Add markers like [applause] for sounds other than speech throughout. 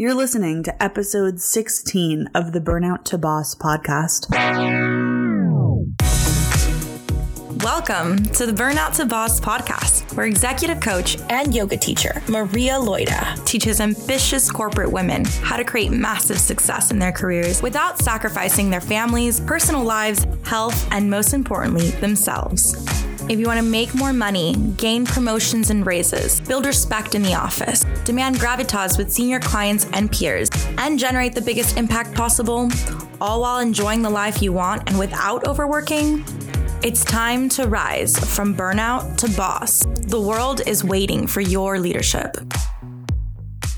You're listening to episode 16 of the Burnout to Boss podcast. Welcome to the Burnout to Boss podcast, where executive coach and yoga teacher Maria Loida teaches ambitious corporate women how to create massive success in their careers without sacrificing their families, personal lives, health, and most importantly, themselves. If you want to make more money, gain promotions and raises, build respect in the office, demand gravitas with senior clients and peers, and generate the biggest impact possible, all while enjoying the life you want and without overworking, it's time to rise from burnout to boss. The world is waiting for your leadership.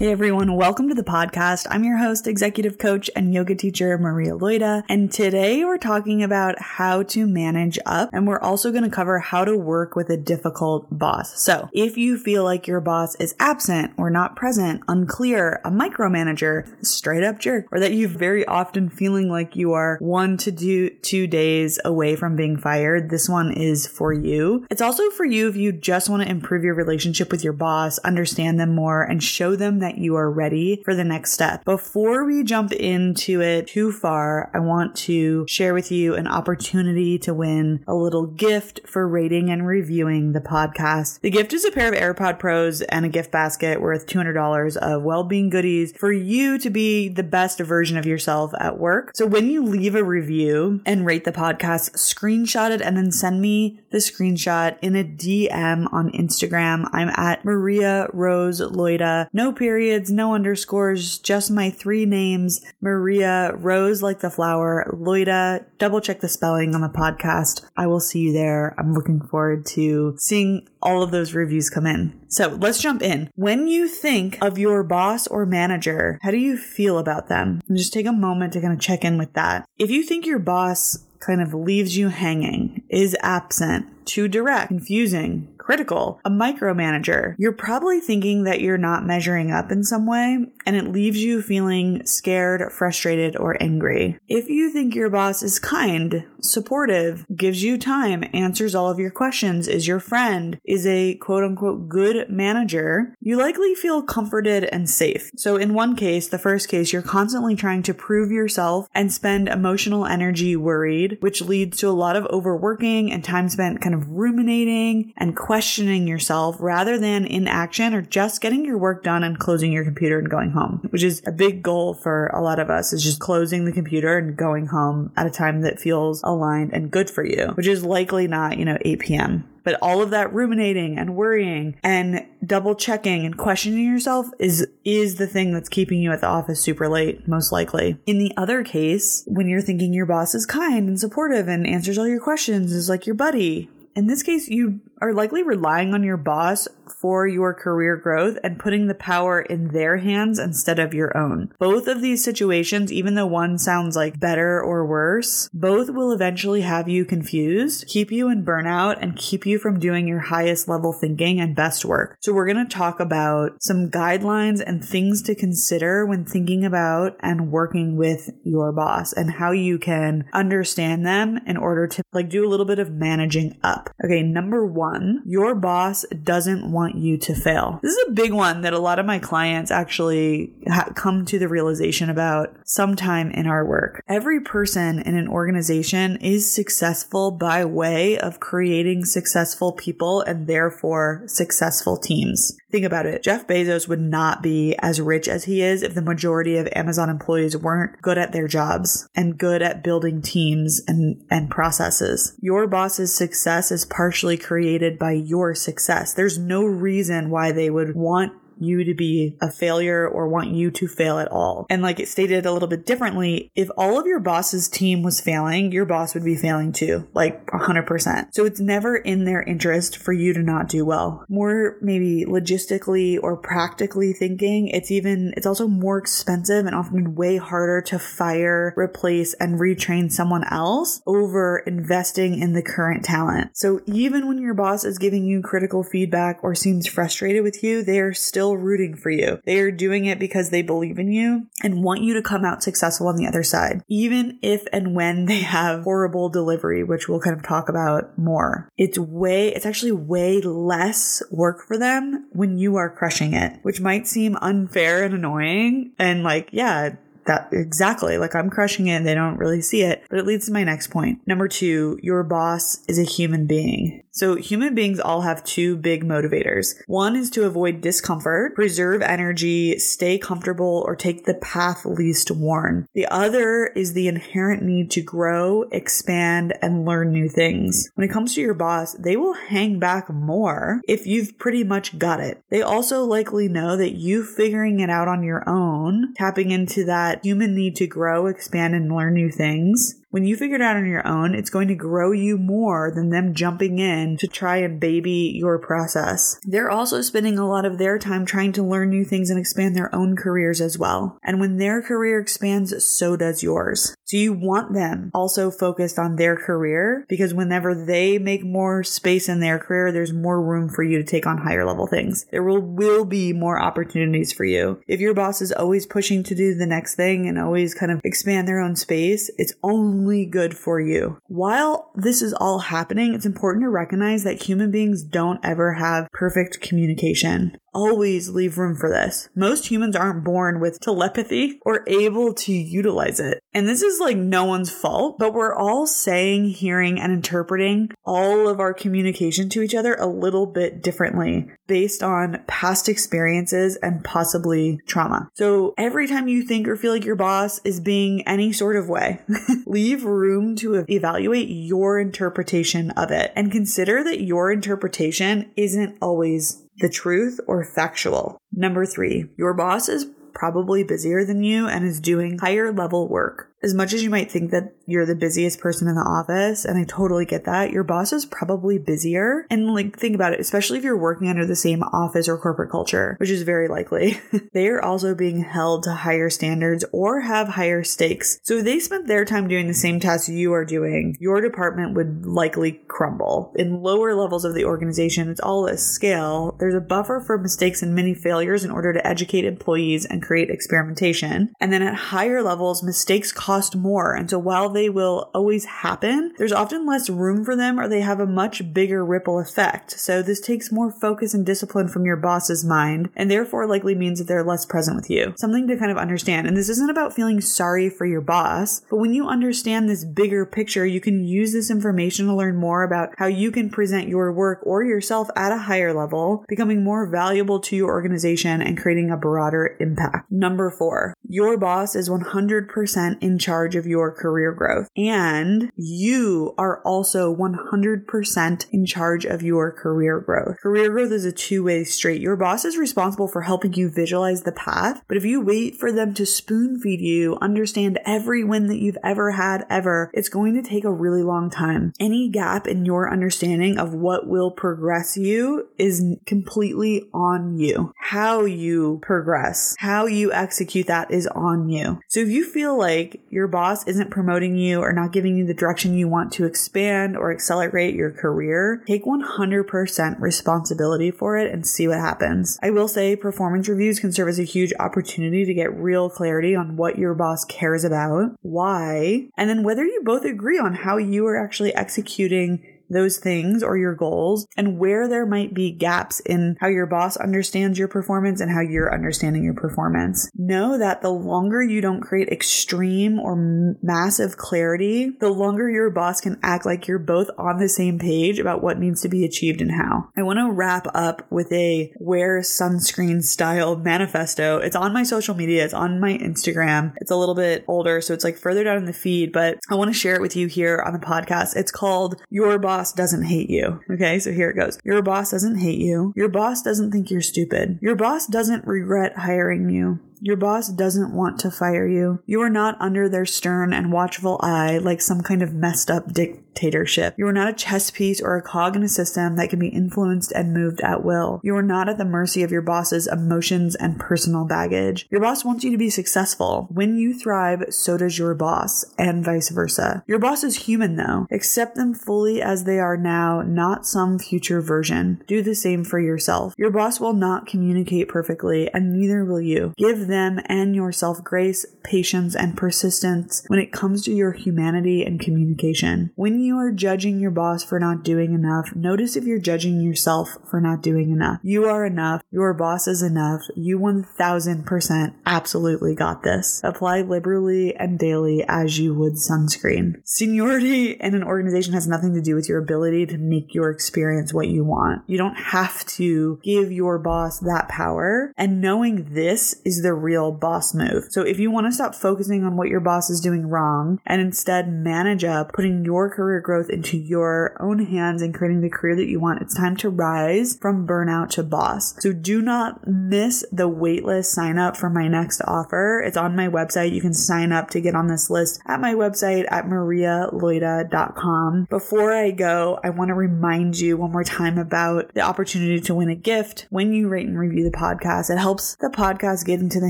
Hey everyone, welcome to the podcast. I'm your host, executive coach, and yoga teacher Maria Loida. And today we're talking about how to manage up, and we're also going to cover how to work with a difficult boss. So if you feel like your boss is absent or not present, unclear, a micromanager, straight up jerk, or that you're very often feeling like you are one to do two days away from being fired, this one is for you. It's also for you if you just want to improve your relationship with your boss, understand them more, and show them that that you are ready for the next step. Before we jump into it too far, I want to share with you an opportunity to win a little gift for rating and reviewing the podcast. The gift is a pair of AirPod Pros and a gift basket worth $200 of well-being goodies for you to be the best version of yourself at work. So when you leave a review and rate the podcast, screenshot it and then send me the screenshot in a DM on Instagram. I'm at Maria Rose Loida. No period periods, no underscores, just my three names Maria, Rose like the flower, Loida. Double check the spelling on the podcast. I will see you there. I'm looking forward to seeing all of those reviews come in. So let's jump in. When you think of your boss or manager, how do you feel about them? And just take a moment to kind of check in with that. If you think your boss kind of leaves you hanging, is absent, too direct, confusing, critical, a micromanager, you're probably thinking that you're not measuring up in some way, and it leaves you feeling scared, frustrated, or angry. If you think your boss is kind, supportive, gives you time, answers all of your questions, is your friend, is a quote unquote good manager, you likely feel comforted and safe. So, in one case, the first case, you're constantly trying to prove yourself and spend emotional energy worried, which leads to a lot of overworking and time spent kind of ruminating and questioning yourself rather than in action or just getting your work done and closing your computer and going home, which is a big goal for a lot of us is just closing the computer and going home at a time that feels aligned and good for you, which is likely not, you know, 8 p.m. But all of that ruminating and worrying and double checking and questioning yourself is is the thing that's keeping you at the office super late, most likely. In the other case, when you're thinking your boss is kind and supportive and answers all your questions, is like your buddy. In this case, you are likely relying on your boss for your career growth and putting the power in their hands instead of your own. Both of these situations, even though one sounds like better or worse, both will eventually have you confused, keep you in burnout, and keep you from doing your highest level thinking and best work. So we're going to talk about some guidelines and things to consider when thinking about and working with your boss and how you can understand them in order to like do a little bit of managing up. Okay, number one, your boss doesn't want you to fail. This is a big one that a lot of my clients actually ha- come to the realization about sometime in our work. Every person in an organization is successful by way of creating successful people and therefore successful teams. Think about it. Jeff Bezos would not be as rich as he is if the majority of Amazon employees weren't good at their jobs and good at building teams and, and processes. Your boss's success is partially created by your success. There's no reason why they would want you to be a failure or want you to fail at all. And like it stated a little bit differently, if all of your boss's team was failing, your boss would be failing too, like 100%. So it's never in their interest for you to not do well. More maybe logistically or practically thinking, it's even, it's also more expensive and often way harder to fire, replace, and retrain someone else over investing in the current talent. So even when your boss is giving you critical feedback or seems frustrated with you, they are still still rooting for you. They are doing it because they believe in you and want you to come out successful on the other side, even if and when [laughs] they have horrible delivery, which we'll kind of talk about more. It's way, it's actually way less work for them when you are crushing it, which might seem unfair and annoying. And like, yeah, that exactly like I'm crushing it. And they don't really see it, but it leads to my next point. Number two, your boss is a human being. So, human beings all have two big motivators. One is to avoid discomfort, preserve energy, stay comfortable, or take the path least worn. The other is the inherent need to grow, expand, and learn new things. When it comes to your boss, they will hang back more if you've pretty much got it. They also likely know that you figuring it out on your own, tapping into that human need to grow, expand, and learn new things, when you figure it out on your own, it's going to grow you more than them jumping in to try and baby your process. They're also spending a lot of their time trying to learn new things and expand their own careers as well. And when their career expands, so does yours. So you want them also focused on their career because whenever they make more space in their career, there's more room for you to take on higher level things. There will, will be more opportunities for you. If your boss is always pushing to do the next thing and always kind of expand their own space, it's only only good for you. While this is all happening, it's important to recognize that human beings don't ever have perfect communication always leave room for this. Most humans aren't born with telepathy or able to utilize it. And this is like no one's fault, but we're all saying, hearing, and interpreting all of our communication to each other a little bit differently based on past experiences and possibly trauma. So every time you think or feel like your boss is being any sort of way, [laughs] leave room to evaluate your interpretation of it and consider that your interpretation isn't always the truth or factual. Number three, your boss is probably busier than you and is doing higher level work as much as you might think that you're the busiest person in the office, and I totally get that, your boss is probably busier. And like, think about it, especially if you're working under the same office or corporate culture, which is very likely. [laughs] they are also being held to higher standards or have higher stakes. So if they spent their time doing the same tasks you are doing, your department would likely crumble. In lower levels of the organization, it's all a scale. There's a buffer for mistakes and many failures in order to educate employees and create experimentation. And then at higher levels, mistakes cost more. And so while they will always happen, there's often less room for them or they have a much bigger ripple effect. So this takes more focus and discipline from your boss's mind and therefore likely means that they're less present with you. Something to kind of understand. And this isn't about feeling sorry for your boss, but when you understand this bigger picture, you can use this information to learn more about how you can present your work or yourself at a higher level, becoming more valuable to your organization and creating a broader impact. Number four, your boss is 100% in charge of your career growth. And you are also 100% in charge of your career growth. Career growth is a two way street. Your boss is responsible for helping you visualize the path, but if you wait for them to spoon feed you, understand every win that you've ever had ever, it's going to take a really long time. Any gap in your understanding of what will progress you is completely on you. How you progress, how you execute that is on you. So if you feel like your boss isn't promoting you or not giving you the direction you want to expand or accelerate your career, take 100% responsibility for it and see what happens. I will say performance reviews can serve as a huge opportunity to get real clarity on what your boss cares about, why, and then whether you both agree on how you are actually executing those things or your goals and where there might be gaps in how your boss understands your performance and how you're understanding your performance. Know that the longer you don't create extreme or massive clarity, the longer your boss can act like you're both on the same page about what needs to be achieved and how. I want to wrap up with a wear sunscreen style manifesto. It's on my social media, it's on my Instagram. It's a little bit older, so it's like further down in the feed, but I want to share it with you here on the podcast. It's called Your Boss boss doesn't hate you. Okay, so here it goes. Your boss doesn't hate you. Your boss doesn't think you're stupid. Your boss doesn't regret hiring you. Your boss doesn't want to fire you. You are not under their stern and watchful eye like some kind of messed up dictatorship. You are not a chess piece or a cog in a system that can be influenced and moved at will. You are not at the mercy of your boss's emotions and personal baggage. Your boss wants you to be successful. When you thrive, so does your boss, and vice versa. Your boss is human though. Accept them fully as they are now, not some future version. Do the same for yourself. Your boss will not communicate perfectly, and neither will you. Give them and yourself grace, patience, and persistence when it comes to your humanity and communication. When you are judging your boss for not doing enough, notice if you're judging yourself for not doing enough. You are enough. Your boss is enough. You 1000% absolutely got this. Apply liberally and daily as you would sunscreen. Seniority in an organization has nothing to do with your ability to make your experience what you want. You don't have to give your boss that power. And knowing this is the real boss move. So if you want to stop focusing on what your boss is doing wrong and instead manage up, putting your career growth into your own hands and creating the career that you want, it's time to rise from burnout to boss. So do not miss the waitlist sign up for my next offer. It's on my website. You can sign up to get on this list at my website at marialoida.com. Before I go, I want to remind you one more time about the opportunity to win a gift when you rate and review the podcast. It helps the podcast get into the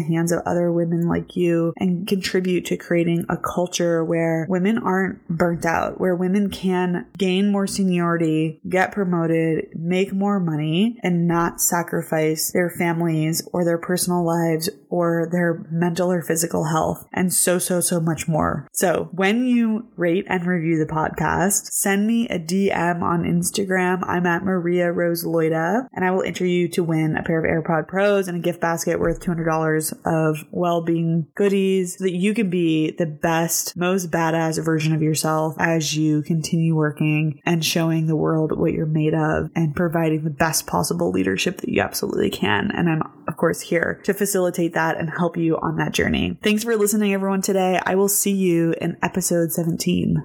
hands of other women like you and contribute to creating a culture where women aren't burnt out, where women can gain more seniority, get promoted, make more money, and not sacrifice their families or their personal lives or their mental or physical health, and so, so, so much more. So when you rate and review the podcast, send me a DM on Instagram. I'm at Maria Rose Loida, and I will enter you to win a pair of AirPod Pros and a gift basket worth $200 of well being goodies so that you can be the best, most badass version of yourself as you continue working and showing the world what you're made of and providing the best possible leadership that you absolutely can. And I'm, of course, here to facilitate that and help you on that journey. Thanks for listening, everyone, today. I will see you in episode 17.